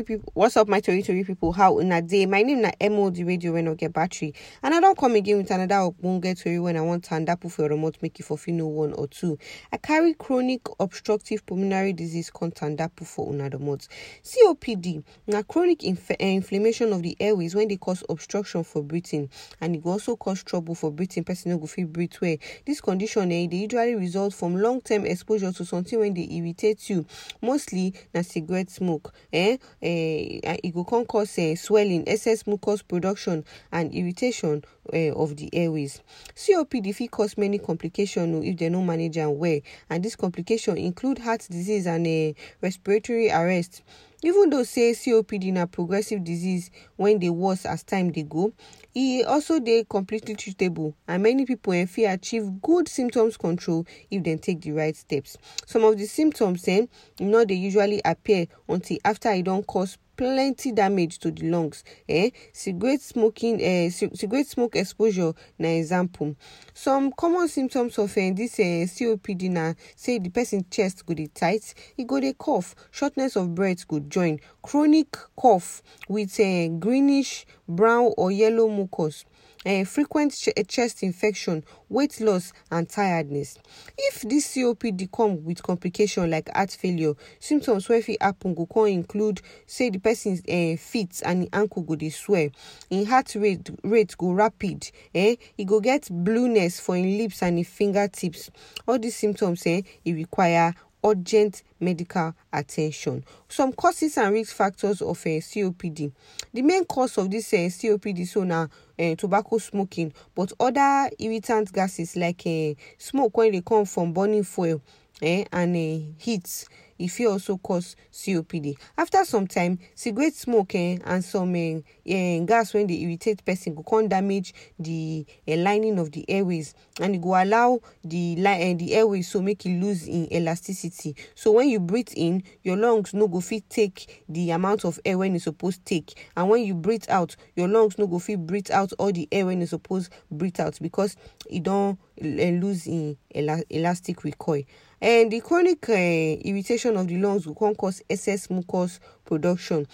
people what's up my tori tori people? How una day my name na mo the radio when i get battery. And i don't come again with another ogbonge tori when i want tandapu for a remote make it for fino one or two. I carry chronic obstructive pulmonary disease called tandapu for another domot copd na chronic inf- uh, inflammation of the airways when they cause obstruction for breathing. And it also cause trouble for breathing. Person go fit breathe well. This condition eh, they usually result from long-term exposure to something when they irritate you. Mostly na cigarette smoke eh uh, e go come cause uh, swelling excess mucus production and irritation uh, of the airways. Copd fit cause many complications if dem no manage am well. And dis complication include heart disease and uh, respiratory arrest even though say copd na progressive disease wey dey worse as time dey go e also dey completely treatable and many pipo um, fit achieve good symptoms control if dem take di right steps. Some of di symptoms um, no dey usually appear until afta e don cause plenty damage to the lungs eh? Cigarette smoking eh cigarette smoke exposure na example. Some common symptoms of eh, this eh, copd na say the person chest go dey tight e go dey cough shortness of breath go join chronic cough with eh, greenish brown or yellow mucus uh, frequent ch chest infection, weight loss, and tiredness. If this COPD come with complication like heart failure, symptoms wey fit happen go come include say the person's uh, feet and ankle go dey swell, in heart rate rate go rapid, eh? e go get blueness for im lips and im fingertips. All these symptoms eh, e require urgent medical attention. Some causes and risk factors of uh, COPD. The main cause of this uh, COPD so na uh, tobacco smoking, but other irritant gases like uh, smoke when they come from burning fuel eh, and uh, heat e fit also cause copd after some time cigarette smoke eh, and some eh, eh, gas wey dey irritate person go come damage the eh, lining of the airways and e go allow the eh, the airways so make e lose im elasticity. So when you breathe in your lungs no go fit take the amount of air wey e suppose take. And when you breathe out your lungs no go fit breathe out all the air wey e suppose breathe out because e don eh, lose im ela elastic recoil and the chronic uh, irritation of the lungs go come cause excess mucus production.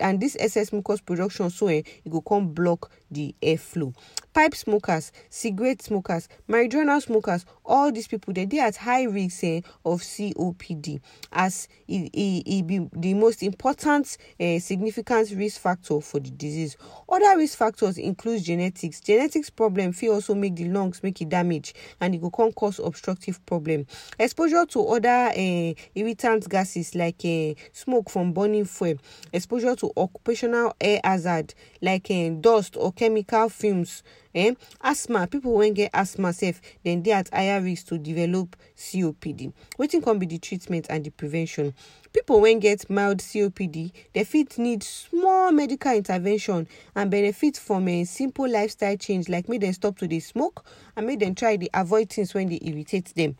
And this excess mucus production so eh, e go come block the airflow pipe smokers cigarette smokers marijuana smokers all these people they dey at high risk eh, of copd as e e e be the most important eh, significant risk factor for the disease. Other risk factors include genetics. Genetics problem fit also make the lungs make e damage and it come cause obstructive problem. Exposure to other eh, irritant gases like eh, smoke from burning fuel. Exposure to occupational air hazard like eh, dust or chemical fumes eh? asthma. People wey get asthma sef dem dey at higher risk to develop copd wetin come be the treatment and the prevention? People wey get mild copd dem fit need small medical intervention and benefit from a simple lifestyle change like make dem stop to dey smoke and make dem try dey avoid things wey dey irritate dem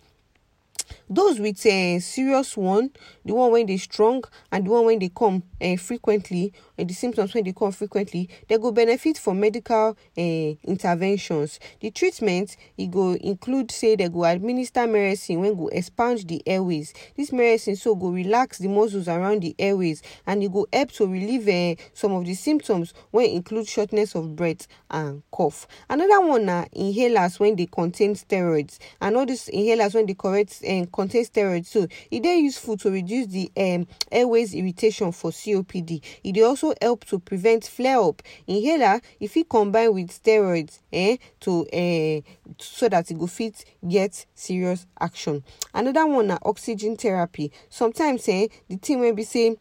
those with uh, serious one the one when they strong and the one when they come uh, frequently and the symptoms when they come frequently they go benefit from medical uh, interventions. The treatment it go include say they go administer medicine wey go expand the airways. This medicine so go relax the muscles around the airways and it go help to relieve uh, some of the symptoms wey include shortness of breath and cough. Another one na inhalers when they contain steroids and all these inhalers wey dey correct um, contain steroids. So e dey useful to reduce the um, airways irritation for copd dey also help to prevent flare up inhaler e fit combine with steroids eh, to uh, so that e go fit get serious action. Another one na oxygen therapy. Sometimes eh, the thing wey be say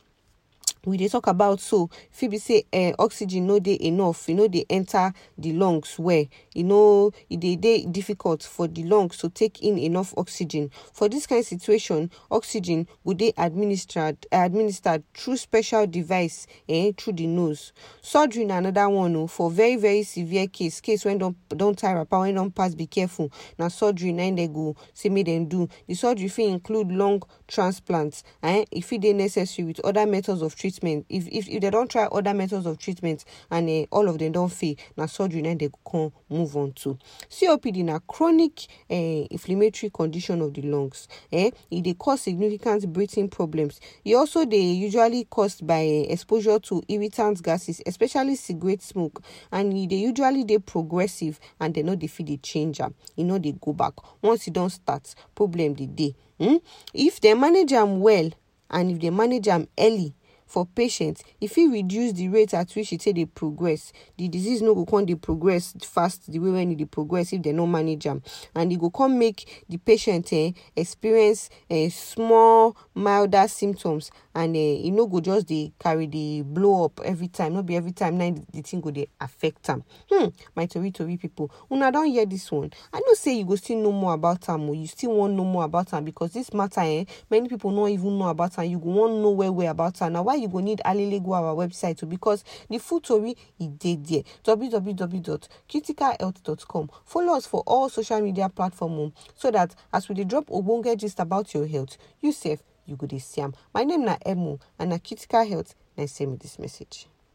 we dey talk about so fit be say uh, oxygen no dey enough e no dey enter the lungs well. E no e dey dey difficult for the lungs to take in enough oxygen. For this kind situation oxygen go dey administered administered through special device eh, through the nose. Surgery na another one o for very very severe case case wey don don tie wrapper wey don pass be careful. Na surgery na im dem go say make dem do. The surgery fit include lung transplant eh, e fit dey necessary with other methods of treatment treatment if if, if they don't try other methods of treatment and uh, all of them don't fail na surgery na they can move on to. Copd na chronic uh, inflammatory condition of the lungs eh? E dey cause significant breathing problems. E also dey usually caused by uh, exposure to irritant gases especially cigarette smoke and e dey usually dey progressive and dem no dey fit dey change e no dey go back. Once e don start problem dey dey. Um if dem manage am well and if dem manage am early for patients e fit reduce the rate at which e take dey progress. The disease no go come dey progress fast the way when e dey progress if dem no manage am. And e go come make the patient eh, experience eh, small milder symptoms. And eh, no go just dey carry dey blow up every time. No be every time na the thing go dey affect am. Hmm my tori tori people una don hear this one? I know say you go still know more about am o. You still wan know more about am because this matter eh many people no even know about am. You go wan know well well about am. Na why you go need alele go our website o? Because the full tori e dey there. Www.criticalhealth.com follow us for all social media platform o. So that as we drop ogbonge gist about your health you safe you go dey see my name na emu and na critical health na send me this message.